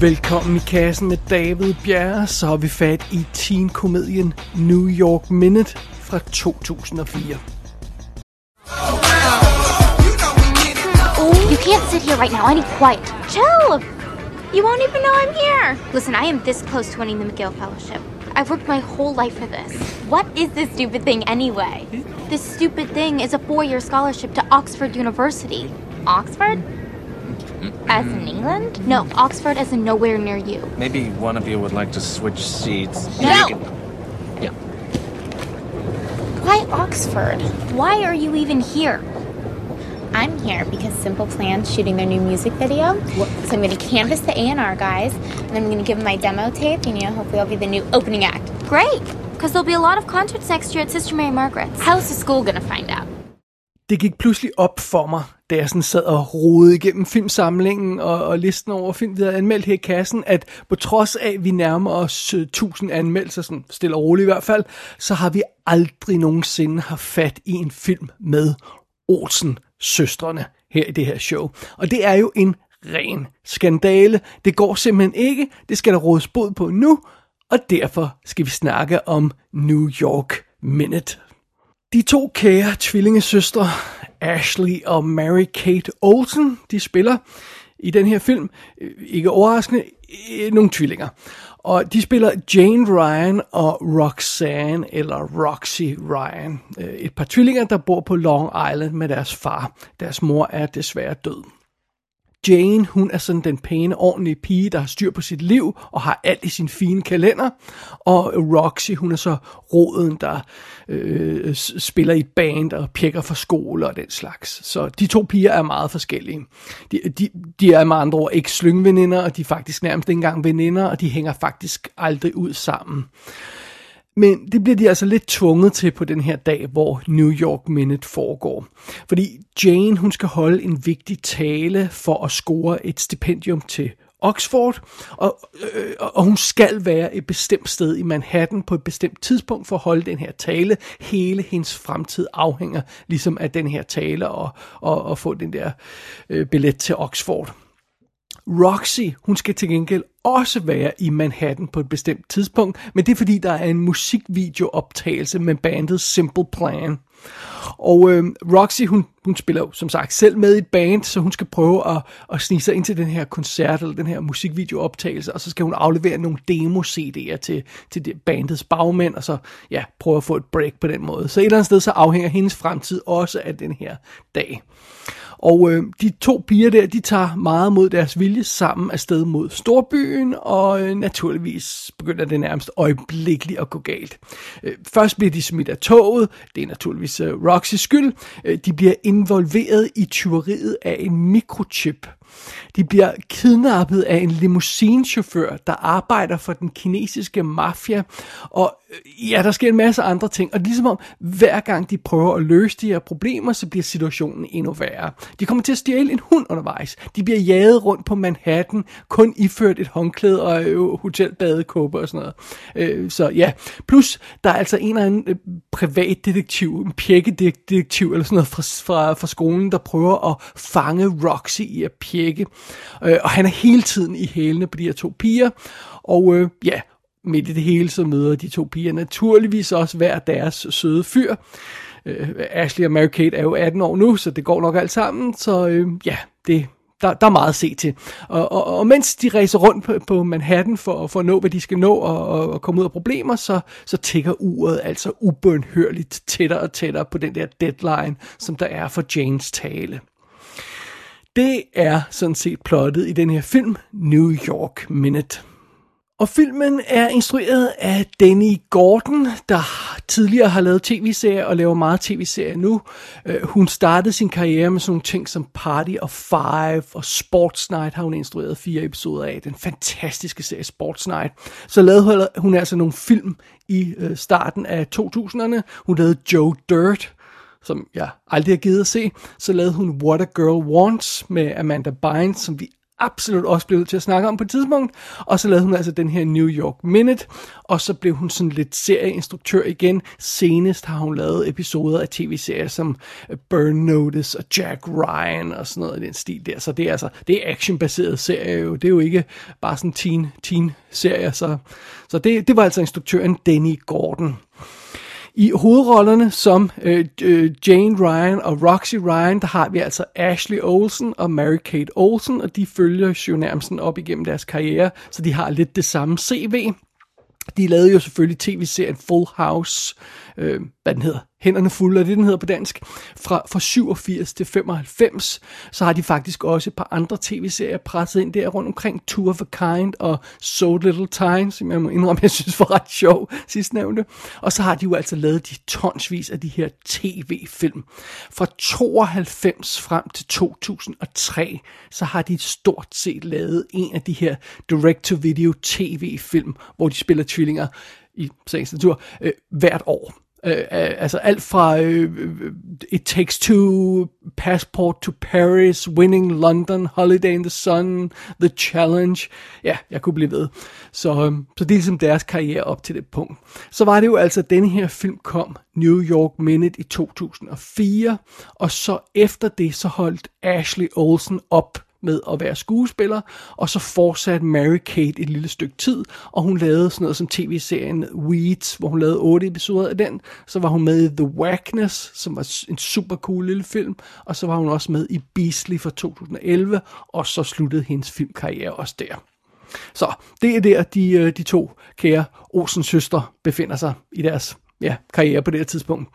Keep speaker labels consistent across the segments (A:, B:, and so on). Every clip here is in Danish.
A: Velkommen i kassen med David Bjerre, så har vi fat i teen-komedien New York Minute fra 2004.
B: You can't sit here right now. I need quiet. Chill. You won't even know I'm here. Listen, I am this close to winning the McGill Fellowship. I've worked my whole life for this. What is this stupid thing anyway? This stupid thing is a four-year scholarship to Oxford University. Oxford? As in England? No, Oxford as in nowhere near you.
C: Maybe one of you would like to switch seats.
B: No!
C: Can- Yeah.
B: Why Oxford? Why are you even here?
D: I'm here because Simple Plan's shooting their new music video. So I'm going to canvas the A&R guys, and I'm going to give them my demo tape, and you know, hopefully I'll be the new opening act.
B: Great, because there'll be a lot of concerts next year at Sister Mary Margaret's.
D: How's the school going to find out?
A: Det gik pludselig op for mig, da jeg sådan sad og rodede igennem filmsamlingen og, og listen over film, vi havde anmeldt her i kassen, at på trods af, at vi nærmer os øh, 1000 anmeldelser, sådan stille og roligt i hvert fald, så har vi aldrig nogensinde haft fat i en film med Olsen-søstrene her i det her show. Og det er jo en ren skandale. Det går simpelthen ikke. Det skal der rådes bod på nu, og derfor skal vi snakke om New York Minute. De to kære tvillingesøstre, Ashley og Mary Kate Olsen, de spiller i den her film, øh, ikke overraskende, øh, nogle tvillinger. Og de spiller Jane Ryan og Roxanne, eller Roxy Ryan. Øh, et par tvillinger, der bor på Long Island med deres far. Deres mor er desværre død. Jane, hun er sådan den pæne, ordentlige pige, der har styr på sit liv og har alt i sin fine kalender. Og Roxy, hun er så roden, der øh, spiller i et band og pjekker for skole og den slags. Så de to piger er meget forskellige. De, de, de er med andre ord ikke slyngveninder, og de er faktisk nærmest ikke engang veninder, og de hænger faktisk aldrig ud sammen. Men det bliver de altså lidt tvunget til på den her dag, hvor New York Minute foregår. Fordi Jane, hun skal holde en vigtig tale for at score et stipendium til Oxford, og, øh, øh, og hun skal være et bestemt sted i Manhattan på et bestemt tidspunkt for at holde den her tale. Hele hendes fremtid afhænger ligesom af den her tale og, og, og få den der øh, billet til Oxford. Roxy, hun skal til gengæld også være i Manhattan på et bestemt tidspunkt, men det er fordi, der er en musikvideooptagelse med bandet Simple Plan. Og øh, Roxy, hun, hun spiller jo som sagt selv med i et band, så hun skal prøve at, at snige sig ind til den her koncert, eller den her musikvideooptagelse, og så skal hun aflevere nogle demo-CD'er til, til det bandets bagmænd, og så ja, prøve at få et break på den måde. Så et eller andet sted, så afhænger hendes fremtid også af den her dag. Og øh, de to piger der, de tager meget mod deres vilje sammen afsted mod storbyen, og øh, naturligvis begynder det nærmest øjeblikkeligt at gå galt. Øh, først bliver de smidt af toget, det er naturligvis øh, Roxys skyld. Øh, de bliver involveret i tyveriet af en mikrochip. De bliver kidnappet af en limousinechauffør, der arbejder for den kinesiske mafia. Og øh, ja, der sker en masse andre ting. Og ligesom om, hver gang de prøver at løse de her problemer, så bliver situationen endnu værre. De kommer til at stjæle en hund undervejs. De bliver jaget rundt på Manhattan, kun iført et håndklæde og øh, hotelbadekåbe og sådan noget. Øh, så ja, plus der er altså en eller anden øh, privatdetektiv, en pjekkedetektiv eller sådan noget fra, fra, fra skolen, der prøver at fange Roxy i at pjekke. Øh, og han er hele tiden i hælene på de her to piger. Og øh, ja, midt i det hele, så møder de to piger naturligvis også hver deres søde fyr. Øh, Ashley og Mary Kate er jo 18 år nu, så det går nok alt sammen. Så øh, ja, det, der, der er meget at se til. Og, og, og mens de rejser rundt på, på Manhattan for, for at nå, hvad de skal nå og, og, og komme ud af problemer, så, så tigger uret altså ubønhørligt tættere og tættere på den der deadline, som der er for Janes tale. Det er sådan set plottet i den her film, New York Minute. Og filmen er instrueret af Danny Gordon, der tidligere har lavet tv-serier og laver meget tv-serier nu. Øh, hun startede sin karriere med sådan nogle ting som Party of Five og Sports Night har hun instrueret fire episoder af. Den fantastiske serie Sports Night. Så lavede hun- altså nogle film i øh, starten af 2000'erne. Hun lavede Joe Dirt, som jeg aldrig har givet at se. Så lavede hun What a Girl Wants med Amanda Bynes, som vi absolut også blev til at snakke om på et tidspunkt. Og så lavede hun altså den her New York Minute, og så blev hun sådan lidt serieinstruktør igen. Senest har hun lavet episoder af tv-serier som øh, Burn Notice og Jack Ryan og sådan noget i den stil der. Så det er altså, det er actionbaseret serie jo. Det er jo ikke bare sådan teen, teen serier. Så, så det, det var altså instruktøren Danny Gordon. I hovedrollerne som øh, øh, Jane Ryan og Roxy Ryan, der har vi altså Ashley Olsen og Mary-Kate Olsen, og de følger jo nærmest op igennem deres karriere, så de har lidt det samme CV. De lavede jo selvfølgelig tv-serien Full House, øh, hvad den hedder, Hænderne fulde, er det den hedder på dansk, fra, fra 87 til 95. Så har de faktisk også et par andre tv-serier presset ind der rundt omkring, Two of a Kind og So Little Time, som jeg må indrømme, jeg synes var ret sjov sidst nævnte. Og så har de jo altså lavet de tonsvis af de her tv-film. Fra 92 frem til 2003, så har de stort set lavet en af de her direct-to-video tv-film, hvor de spiller tvillinger i sagens natur øh, hvert år. Øh, øh, altså alt fra øh, øh, øh, It Takes Two, Passport to Paris, Winning London, Holiday in the Sun, The Challenge. Ja, jeg kunne blive ved. Så, øh, så det er ligesom deres karriere op til det punkt. Så var det jo altså, at denne her film kom, New York Minute i 2004, og så efter det, så holdt Ashley Olsen op med at være skuespiller, og så fortsatte Mary-Kate et lille stykke tid, og hun lavede sådan noget som tv-serien Weeds, hvor hun lavede otte episoder af den. Så var hun med i The Wackness, som var en super cool lille film, og så var hun også med i Beastly fra 2011, og så sluttede hendes filmkarriere også der. Så det er der, de, øh, de to kære Olsen søstre befinder sig i deres ja, karriere på det her tidspunkt.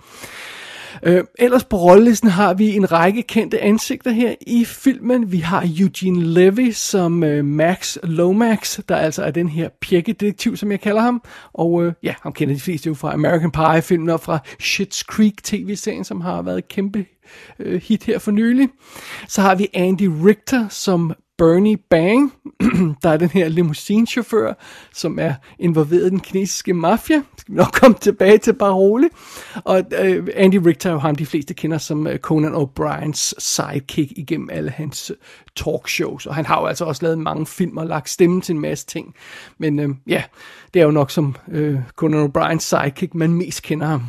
A: Øh, ellers på rollelisten har vi en række kendte ansigter her i filmen. Vi har Eugene Levy som øh, Max Lomax, der altså er den her pjekkedetektiv, som jeg kalder ham. Og øh, ja, ham kender de fleste jo fra American Pie-filmen og fra Schitt's Creek tv-serien, som har været et kæmpe øh, hit her for nylig. Så har vi Andy Richter som Bernie Bang, der er den her limousinechauffør, som er involveret i den kinesiske mafia. Skal vi nok komme tilbage til bare roligt. Og uh, Andy Richter er jo ham, de fleste kender som øh, Conan O'Briens sidekick igennem alle hans øh, talkshows. Og han har jo altså også lavet mange film og lagt stemme til en masse ting. Men uh, ja, det er jo nok som uh, Conan O'Briens sidekick, man mest kender ham.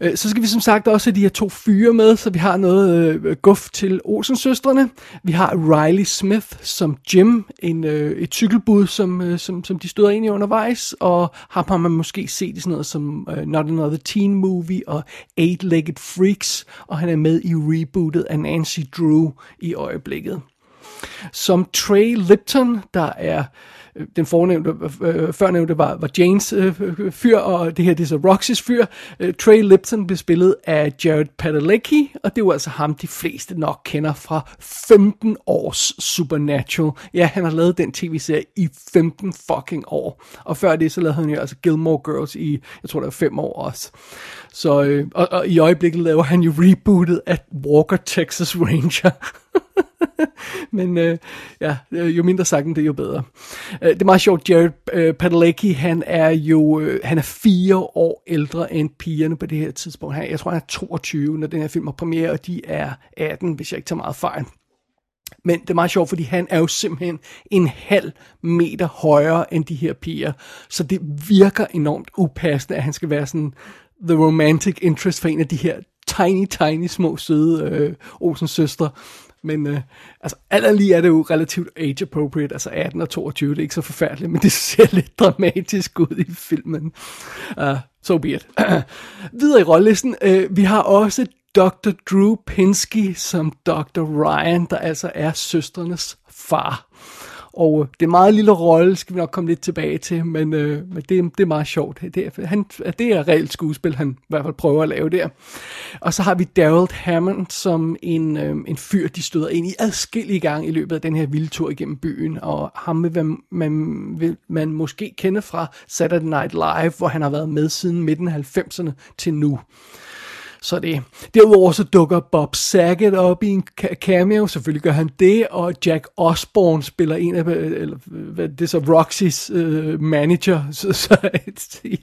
A: Øh, så skal vi som sagt også have de her to fyre med, så vi har noget øh, guf til Olsen-søstrene. Vi har Riley Smith som Jim, en, øh, et cykelbud, som, øh, som, som de støder ind i undervejs, og ham har man måske set i sådan noget som øh, Not Another Teen Movie og Eight-Legged Freaks, og han er med i rebootet af Nancy Drew i øjeblikket. Som Trey Lipton, der er øh, den fornævnte, øh, øh, førnævnte var, var Janes øh, øh, fyr, og det her det er så Roxys fyr. Øh, Trey Lipton blev spillet af Jared Padalecki, og det var altså ham, de fleste nok kender fra 15 års Supernatural. Ja, han har lavet den tv-serie i 15 fucking år. Og før det, så lavede han jo altså Gilmore Girls i, jeg tror det var 5 år også. Så, øh, og, og i øjeblikket laver han jo rebootet af Walker Texas Ranger. Men øh, ja, øh, jo mindre sagt det, jo bedre. Øh, det er meget sjovt, Jared øh, Padalecki, han er jo øh, han er fire år ældre end pigerne på det her tidspunkt. Han, jeg tror, han er 22, når den her film har premiere, og de er 18, hvis jeg ikke tager meget fejl. Men det er meget sjovt, fordi han er jo simpelthen en halv meter højere end de her piger. Så det virker enormt upassende, at han skal være sådan the romantic interest for en af de her tiny, tiny, små, søde øh, Olsens søstre. Men øh, altså, alt lige er det jo relativt age appropriate, altså 18 og 22, det er ikke så forfærdeligt, men det ser lidt dramatisk ud i filmen. Uh, so be it. Videre i rollelisten, øh, vi har også Dr. Drew Pinsky som Dr. Ryan, der altså er søsternes far. Og øh, det er en meget lille rolle, skal vi nok komme lidt tilbage til, men, øh, men det, det er meget sjovt. Det er, han, det er reelt skuespil, han i hvert fald prøver at lave der. Og så har vi Daryl Hammond som en, øh, en fyr, de støder ind i adskillige gange i løbet af den her vilde tur igennem byen. Og ham vil man, man, vil man måske kende fra Saturday Night Live, hvor han har været med siden midten af 90'erne til nu. Så det. Derudover så dukker Bob Saget op i en cameo, selvfølgelig gør han det, og Jack Osborne spiller en af, eller hvad det er så, Roxys uh, manager, så, så et, et,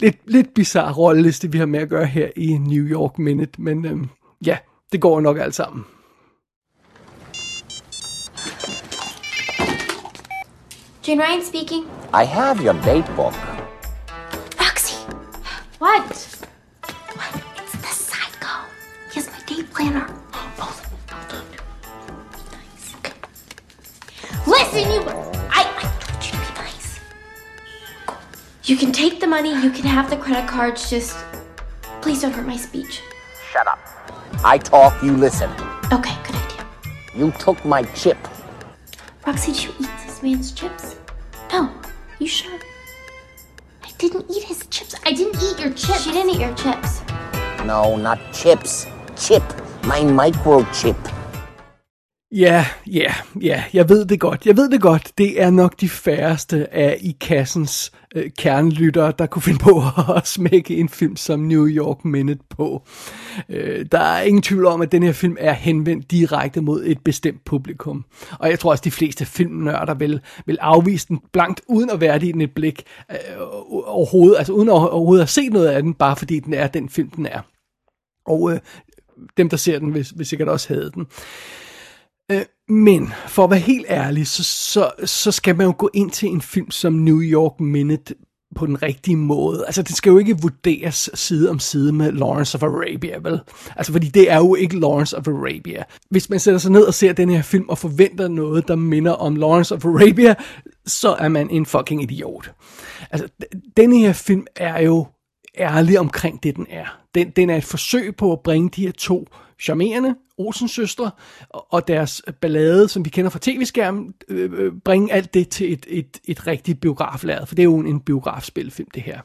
A: lidt, lidt bizarre rolleliste, vi har med at gøre her i New York Minute, men øhm, ja, det går nok alt sammen.
B: Jane Ryan speaking.
E: I have your date book.
B: Roxy. What? Planner. Oh, nice. Listen, you. I, I told you to be nice. You can take the money. You can have the credit cards. Just please don't hurt my speech.
E: Shut up. I talk, you listen.
B: Okay, good idea.
E: You took my chip.
B: Roxy, did you eat this man's chips? No. You sure? I didn't eat his chips. I didn't eat your chips. She didn't eat your chips.
E: No, not chips. Chip. My microchip.
A: Ja, ja, ja, jeg ved det godt. Jeg ved det godt. Det er nok de færreste af i kassens øh, kernelyttere, der kunne finde på at smække en film som New York Minute på. Øh, der er ingen tvivl om, at den her film er henvendt direkte mod et bestemt publikum. Og jeg tror også, de fleste filmnørder vil, vil afvise den blankt, uden at være i den et blik øh, overhovedet, altså uden overhovedet at se noget af den, bare fordi den er den film, den er. Og øh, dem, der ser den, vil, vil sikkert også have den. Øh, men for at være helt ærlig, så, så, så skal man jo gå ind til en film som New York Minute på den rigtige måde. Altså, det skal jo ikke vurderes side om side med Lawrence of Arabia, vel? Altså, fordi det er jo ikke Lawrence of Arabia. Hvis man sætter sig ned og ser den her film og forventer noget, der minder om Lawrence of Arabia, så er man en fucking idiot. Altså, den her film er jo ærlig omkring det, den er. Den, den er et forsøg på at bringe de her to charmerende Olsen søstre og deres ballade, som vi kender fra tv-skærmen, øh, øh bringe alt det til et, et, et rigtigt biograflærd, for det er jo en, en biografspilfilm, det her.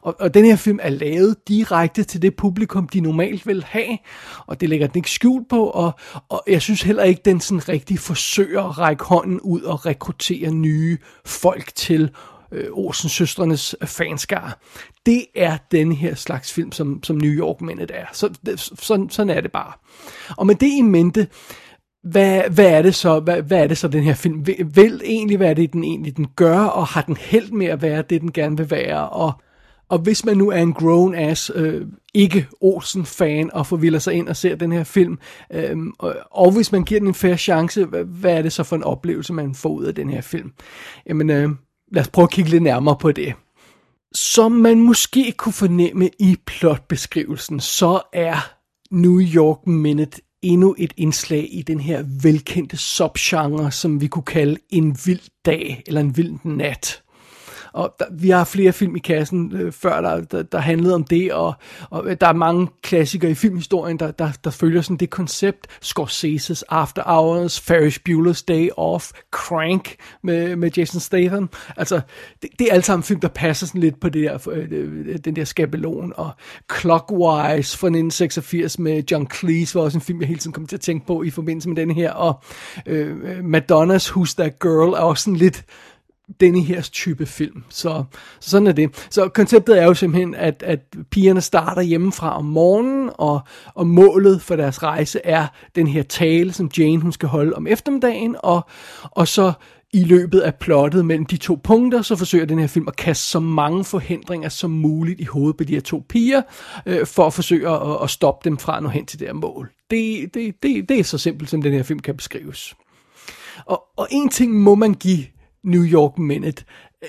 A: Og, og den her film er lavet direkte til det publikum, de normalt vil have, og det lægger den ikke skjult på, og, og jeg synes heller ikke, den sådan rigtig forsøger at række hånden ud og rekruttere nye folk til øh, Olsen søstrenes øh, fanskar. Det er den her slags film, som, som New York-mændet er. Så, det, sådan, sådan er det bare. Og med det i mente, hvad, hvad er det så, hvad, hvad er det så den her film vil, vil egentlig, hvad er det den egentlig den gør, og har den held med at være det, den gerne vil være, og, og hvis man nu er en grown-ass, øh, ikke Olsen-fan, og forvilder sig ind og ser den her film, øh, og, og hvis man giver den en fair chance, hvad, hvad er det så for en oplevelse, man får ud af den her film? Jamen, øh, lad os prøve at kigge lidt nærmere på det. Som man måske kunne fornemme i plotbeskrivelsen, så er New York Minute endnu et indslag i den her velkendte subgenre, som vi kunne kalde en vild dag eller en vild nat. Og der, vi har flere film i kassen øh, før, der, der, der handlede om det, og, og der er mange klassikere i filmhistorien, der, der, der følger sådan det koncept. Scorsese's After Hours, Ferris Bueller's Day Off, Crank med, med Jason Statham. Altså, det, det er alt sammen film, der passer sådan lidt på det der, øh, øh den der skabelon. Og Clockwise fra 1986 med John Cleese var også en film, jeg hele tiden kom til at tænke på i forbindelse med den her. Og øh, øh, Madonnas Who's That Girl er også sådan lidt denne her type film. Så, så sådan er det. Så konceptet er jo simpelthen, at, at pigerne starter hjemmefra om morgenen, og, og målet for deres rejse er den her tale, som Jane hun skal holde om eftermiddagen, og, og så i løbet af plottet mellem de to punkter, så forsøger den her film at kaste så mange forhindringer som muligt i hovedet på de her to piger, øh, for at forsøge at, at stoppe dem fra at nå hen til det her mål. Det, det, det, det er så simpelt, som den her film kan beskrives. Og, og en ting må man give New York Minute. Øh,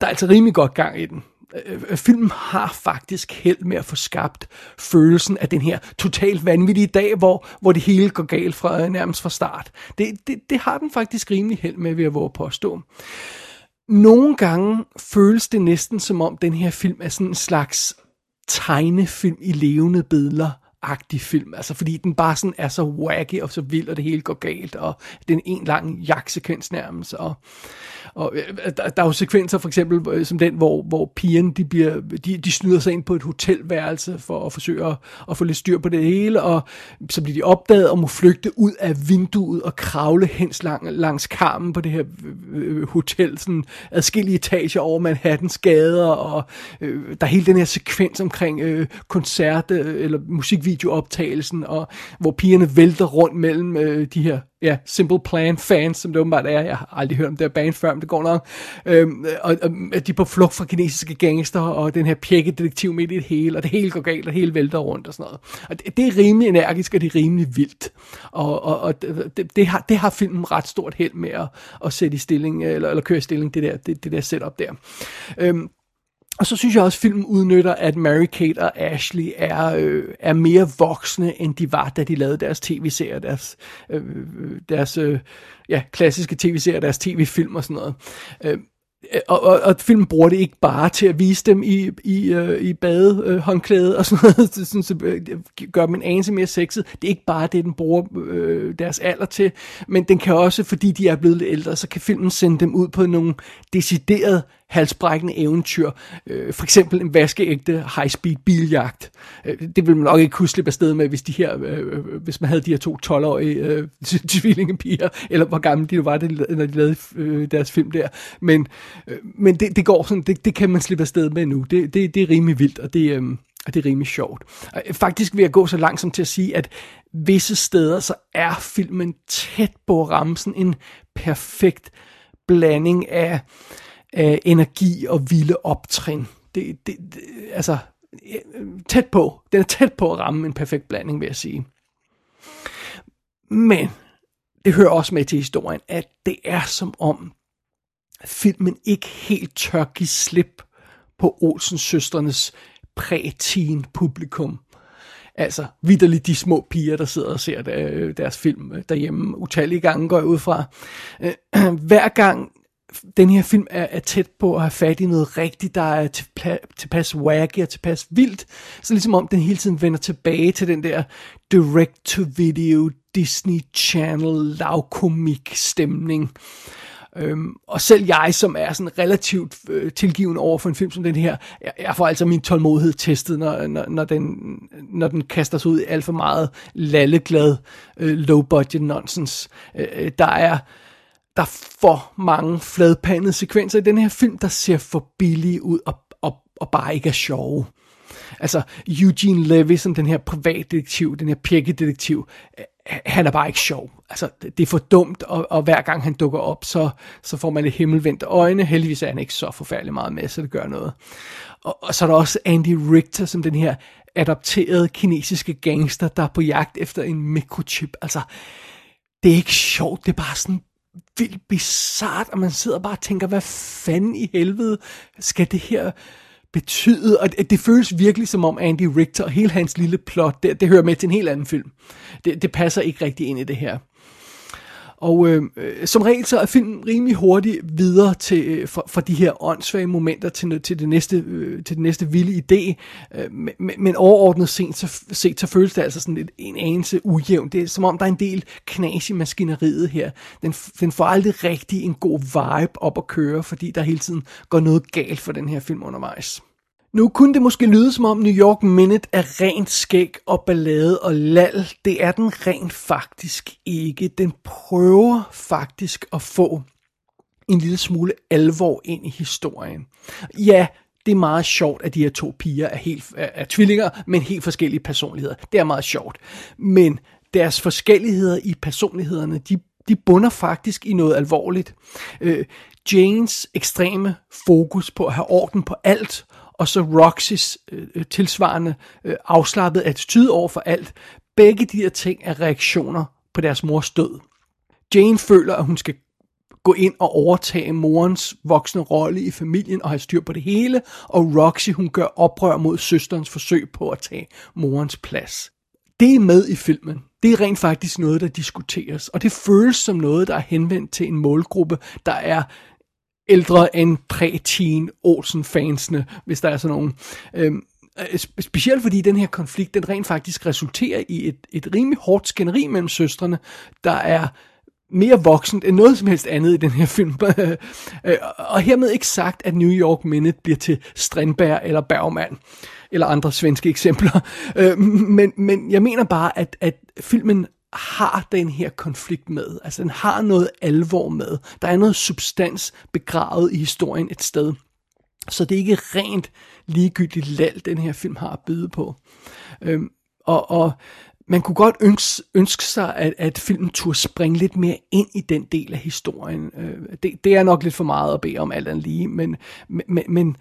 A: der er altså rimelig godt gang i den. Øh, øh, filmen har faktisk held med at få skabt følelsen af den her totalt vanvittige dag, hvor, hvor det hele går galt fra øh, nærmest fra start. Det, det, det har den faktisk rimelig held med, ved at våge påstå. Nogle gange føles det næsten som om den her film er sådan en slags tegnefilm i levende billeder agtig film, altså fordi den bare sådan er så wacky og så vild, og det hele går galt, og den en lang jagtsekvens nærmest, og og øh, der, der er jo sekvenser for eksempel øh, som den, hvor, hvor pigerne de, bliver, de, de snyder sig ind på et hotelværelse for at forsøge at, at få lidt styr på det hele, og så bliver de opdaget og må flygte ud af vinduet og kravle hen lang, langs karmen på det her øh, øh, hotel, sådan adskillige etager over Manhattans gader, og øh, der er hele den her sekvens omkring øh, koncert, øh, eller musik videooptagelsen, og hvor pigerne vælter rundt mellem øh, de her ja, Simple Plan fans, som det åbenbart er. Jeg har aldrig hørt om det her band før, men det går nok. Øhm, og, og de er på flugt fra kinesiske gangster, og den her pjekke detektiv midt i det hele, og det hele går galt, og det hele vælter rundt og sådan noget. Og det, det er rimelig energisk, og det er rimelig vildt. Og, og, og det, det, har, det har filmen ret stort held med at, at sætte i stilling, øh, eller, eller køre i stilling, det der, det, det der setup der. Øhm, og så synes jeg også, at filmen udnytter, at Mary-Kate og Ashley er, øh, er mere voksne, end de var, da de lavede deres tv-serier, deres, øh, deres øh, ja, klassiske tv-serier, deres tv-film og sådan noget. Øh, og, og, og filmen bruger det ikke bare til at vise dem i, i, øh, i badehåndklæde øh, og sådan noget, det, sådan, så øh, gør dem en anelse mere sexet. Det er ikke bare det, den bruger øh, deres alder til, men den kan også, fordi de er blevet lidt ældre, så kan filmen sende dem ud på nogle deciderede halsbrækkende eventyr. Øh, for eksempel en vaskeægte high-speed biljagt. Øh, det ville man nok ikke kunne slippe afsted med, hvis, de her, øh, øh hvis man havde de her to 12-årige øh, tvillingepiger, eller hvor gamle de var, når de lavede øh, deres film der. Men, øh, men det, det går sådan, det, det kan man slippe afsted med nu. Det, det, det er rimelig vildt, og det, øh, og det er rimelig sjovt. Øh, faktisk vil jeg gå så langsomt til at sige, at visse steder, så er filmen tæt på ramsen en perfekt blanding af øh, energi og vilde optrin. Det, det, det, altså, tæt på. Den er tæt på at ramme en perfekt blanding, vil jeg sige. Men det hører også med til historien, at det er som om filmen ikke helt tør give slip på Olsens søsternes præ-teen publikum. Altså vidderligt de små piger, der sidder og ser øh, deres film øh, derhjemme utallige gange, går jeg ud fra. Øh, hver gang den her film er, er tæt på at have fat i noget rigtigt, der er tilpas wacky og tilpas vildt. Så ligesom om den hele tiden vender tilbage til den der direct-to-video Disney Channel lavkomik stemning. Øhm, og selv jeg, som er sådan relativt øh, tilgivende over for en film som den her, jeg, jeg får altså min tålmodighed testet, når, når, når, den, når den kaster sig ud i alt for meget lalleglad, øh, low-budget nonsense. Øh, øh der er der er for mange fladpandede sekvenser i den her film, der ser for billige ud og, og, og bare ikke er sjove. Altså, Eugene Levy som den her privatdetektiv, den her pjekkedetektiv, øh, han er bare ikke sjov. Altså, det er for dumt, og, og hver gang han dukker op, så, så får man et himmelvendte øjne. Heldigvis er han ikke så forfærdelig meget med, så det gør noget. Og, og så er der også Andy Richter som den her adopterede kinesiske gangster, der er på jagt efter en mikrochip. Altså, det er ikke sjovt, det er bare sådan vildt bizart, og man sidder bare og tænker, hvad fanden i helvede skal det her betyde? Og det, det føles virkelig som om Andy Richter og hele hans lille plot, det, det hører med til en helt anden film. Det, det passer ikke rigtig ind i det her. Og øh, som regel så er filmen rimelig hurtigt videre til øh, fra, fra de her åndssvage momenter til, til, det næste, øh, til det næste vilde idé. Øh, men, men overordnet set så, set, så føles det altså sådan lidt en anelse ujævn. Det er som om, der er en del knas i maskineriet her. Den, den får aldrig rigtig en god vibe op at køre, fordi der hele tiden går noget galt for den her film undervejs. Nu kunne det måske lyde som om New York Minute er rent skæg og ballade og lal. Det er den rent faktisk ikke. Den prøver faktisk at få en lille smule alvor ind i historien. Ja, det er meget sjovt, at de her to piger er, helt, er, er tvillinger, men helt forskellige personligheder. Det er meget sjovt. Men deres forskelligheder i personlighederne, de, de bunder faktisk i noget alvorligt. Øh, Janes ekstreme fokus på at have orden på alt, og så Roxys øh, tilsvarende øh, afslappet attitude over for alt. Begge de her ting er reaktioner på deres mors død. Jane føler, at hun skal gå ind og overtage morens voksne rolle i familien og have styr på det hele, og Roxy hun gør oprør mod søsterens forsøg på at tage morens plads. Det er med i filmen. Det er rent faktisk noget, der diskuteres, og det føles som noget, der er henvendt til en målgruppe, der er ældre end præ-teen Olsen-fansene, hvis der er sådan nogen. Øhm, øh, specielt fordi den her konflikt, den rent faktisk resulterer i et, et rimelig hårdt skænderi mellem søstrene, der er mere voksent end noget som helst andet i den her film. Øh, og hermed ikke sagt, at New York Minute bliver til Strindberg eller Bergman, eller andre svenske eksempler. Øh, men, men jeg mener bare, at, at filmen har den her konflikt med. Altså den har noget alvor med. Der er noget substans begravet i historien et sted. Så det er ikke rent ligegyldigt lal, den her film har at byde på. Øhm, og, og man kunne godt ønske, ønske sig, at, at filmen turde springe lidt mere ind i den del af historien. Øh, det, det er nok lidt for meget at bede om alt andet lige, men, men, men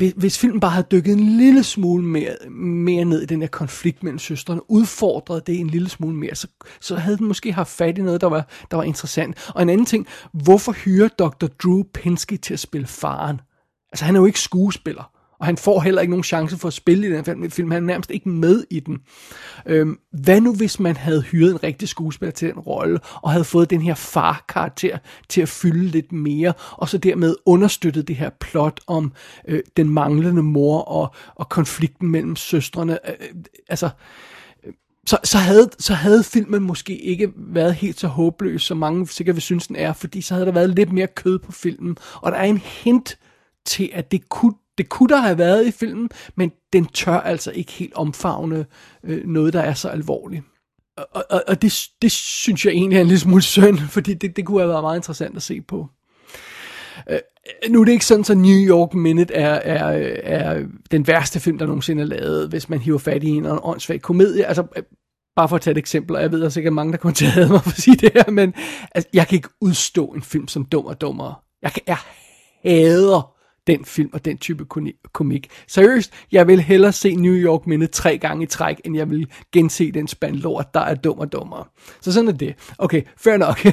A: hvis, hvis filmen bare havde dykket en lille smule mere, mere ned i den her konflikt mellem søstrene, udfordret det en lille smule mere, så, så havde den måske haft fat i noget, der var, der var interessant. Og en anden ting, hvorfor hyrer Dr. Drew Pinsky til at spille faren? Altså, han er jo ikke skuespiller. Og han får heller ikke nogen chance for at spille i den film. Han er nærmest ikke med i den. Øhm, hvad nu hvis man havde hyret en rigtig skuespiller til den rolle, og havde fået den her far-karakter til at fylde lidt mere, og så dermed understøttet det her plot om øh, den manglende mor og, og konflikten mellem søstrene. Øh, øh altså, øh, så, så, havde, så havde filmen måske ikke været helt så håbløs, som mange sikkert vil synes, den er, fordi så havde der været lidt mere kød på filmen. Og der er en hint til, at det kunne det kunne der have været i filmen, men den tør altså ikke helt omfavne øh, noget, der er så alvorligt. Og, og, og det, det synes jeg egentlig er en lille smule synd, fordi det, det kunne have været meget interessant at se på. Øh, nu er det ikke sådan, at New York Minute er, er, er den værste film, der nogensinde er lavet, hvis man hiver fat i en eller åndssvag komedie. Altså, øh, bare for at tage et eksempel, og jeg ved, at der er sikkert mange, der kommer til at have mig for at sige det her, men altså, jeg kan ikke udstå en film som Dum og Dummere. Jeg, kan, jeg hader den film og den type komik. Seriøst, jeg vil hellere se New York Minde tre gange i træk, end jeg vil gense den spand lort, der er dum og dummere. Så sådan er det. Okay, fair nok.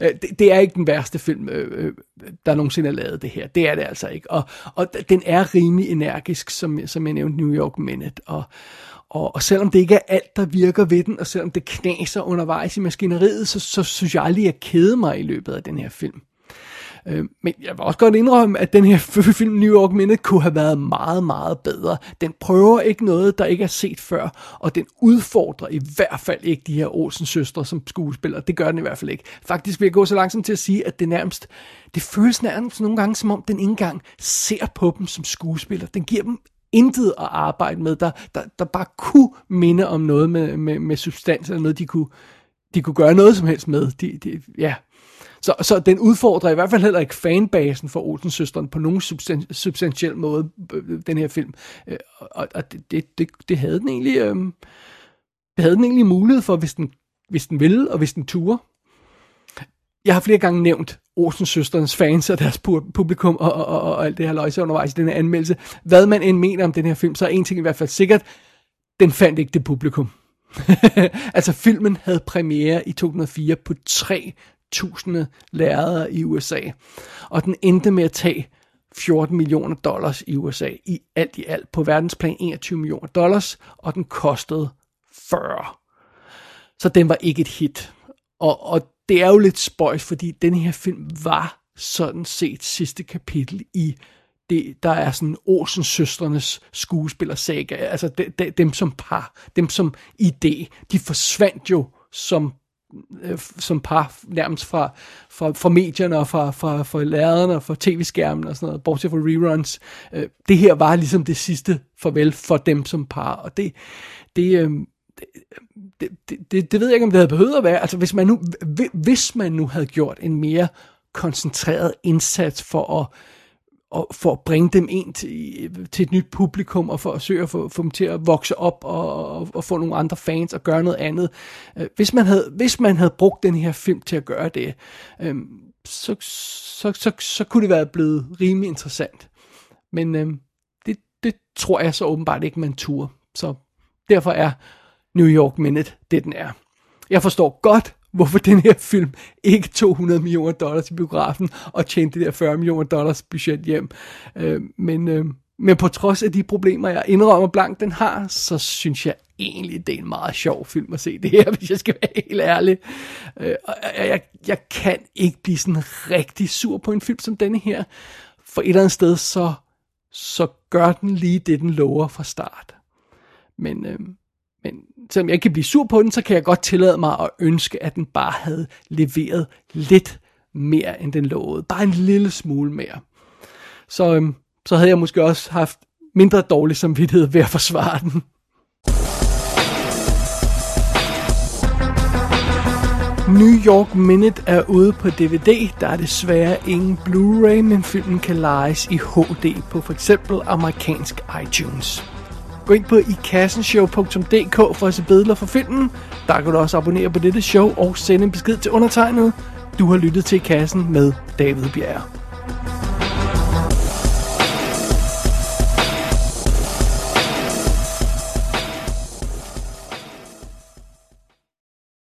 A: Øh, det, det er ikke den værste film, øh, øh, der nogensinde er lavet det her. Det er det altså ikke. Og, og den er rimelig energisk, som, som jeg nævnte, New York Minute. Og, og, og selvom det ikke er alt, der virker ved den, og selvom det knaser undervejs i maskineriet, så, så synes jeg aldrig, at jeg keder mig i løbet af den her film. Øh, men jeg vil også godt indrømme, at den her film New York Minute kunne have været meget, meget bedre. Den prøver ikke noget, der ikke er set før, og den udfordrer i hvert fald ikke de her Olsen søstre som skuespillere. Det gør den i hvert fald ikke. Faktisk vil jeg gå så langsomt til at sige, at det nærmest, det føles nærmest nogle gange, som om den ikke engang ser på dem som skuespillere. Den giver dem intet at arbejde med, der, der, der bare kunne minde om noget med, med, med substans, eller noget, de kunne, de kunne gøre noget som helst med. De, de, ja, så, så den udfordrer i hvert fald heller ikke fanbasen for Olsens søsteren på nogen substan- substantiel måde, øh, øh, den her film. Øh, og, og det, det, det, det havde den egentlig... Øh, det havde den egentlig mulighed for, hvis den, hvis den ville, og hvis den turde. Jeg har flere gange nævnt Olsens søsterens fans og deres publikum og, og, og, og alt det her løjse undervejs i den her anmeldelse. Hvad man end mener om den her film, så er en ting i hvert fald sikkert, den fandt ikke det publikum. altså filmen havde premiere i 2004 på tre tusinde lærere i USA. Og den endte med at tage 14 millioner dollars i USA i alt i alt. På verdensplan 21 millioner dollars, og den kostede 40. Så den var ikke et hit. Og, og det er jo lidt spøjs, fordi den her film var sådan set sidste kapitel i det, der er sådan Olsen søstrenes skuespillersaga, altså de, de, dem som par, dem som idé, de forsvandt jo som øh, som par nærmest fra, fra, fra medierne og fra, fra, fra lærerne og fra tv-skærmen og sådan noget, bortset fra reruns. Øh, det her var ligesom det sidste farvel for dem som par, og det, det, øh, det, det, det, det ved jeg ikke, om det havde behøvet at være. Altså, hvis man nu, hvis man nu havde gjort en mere koncentreret indsats for at og for at bringe dem ind til, til et nyt publikum, og for at søge at få, få dem til at vokse op, og, og, og få nogle andre fans, og gøre noget andet. Øh, hvis man havde, hvis man havde brugt den her film til at gøre det, øh, så, så, så, så kunne det være blevet rimelig interessant. Men øh, det, det tror jeg så åbenbart ikke, man turde. Så derfor er New York Minute det, den er. Jeg forstår godt, hvorfor den her film ikke 200 millioner dollars i biografen og tjente det der 40 millioner dollars budget hjem. Øh, men, øh, men på trods af de problemer, jeg indrømmer blank, den har, så synes jeg egentlig, det er en meget sjov film at se det her, hvis jeg skal være helt ærlig. Øh, og jeg, jeg, kan ikke blive sådan rigtig sur på en film som denne her, for et eller andet sted, så, så gør den lige det, den lover fra start. Men, øh, men selvom jeg ikke kan blive sur på den, så kan jeg godt tillade mig at ønske, at den bare havde leveret lidt mere, end den lovede. Bare en lille smule mere. Så, øhm, så havde jeg måske også haft mindre dårlig samvittighed ved at forsvare den. New York Minute er ude på DVD. Der er desværre ingen Blu-ray, men filmen kan lejes i HD på f.eks. amerikansk iTunes. Gå ind på ikassenshow.dk for at se billeder for filmen. Der kan du også abonnere på dette show og sende en besked til undertegnet. Du har lyttet til Kassen med David Bjerre.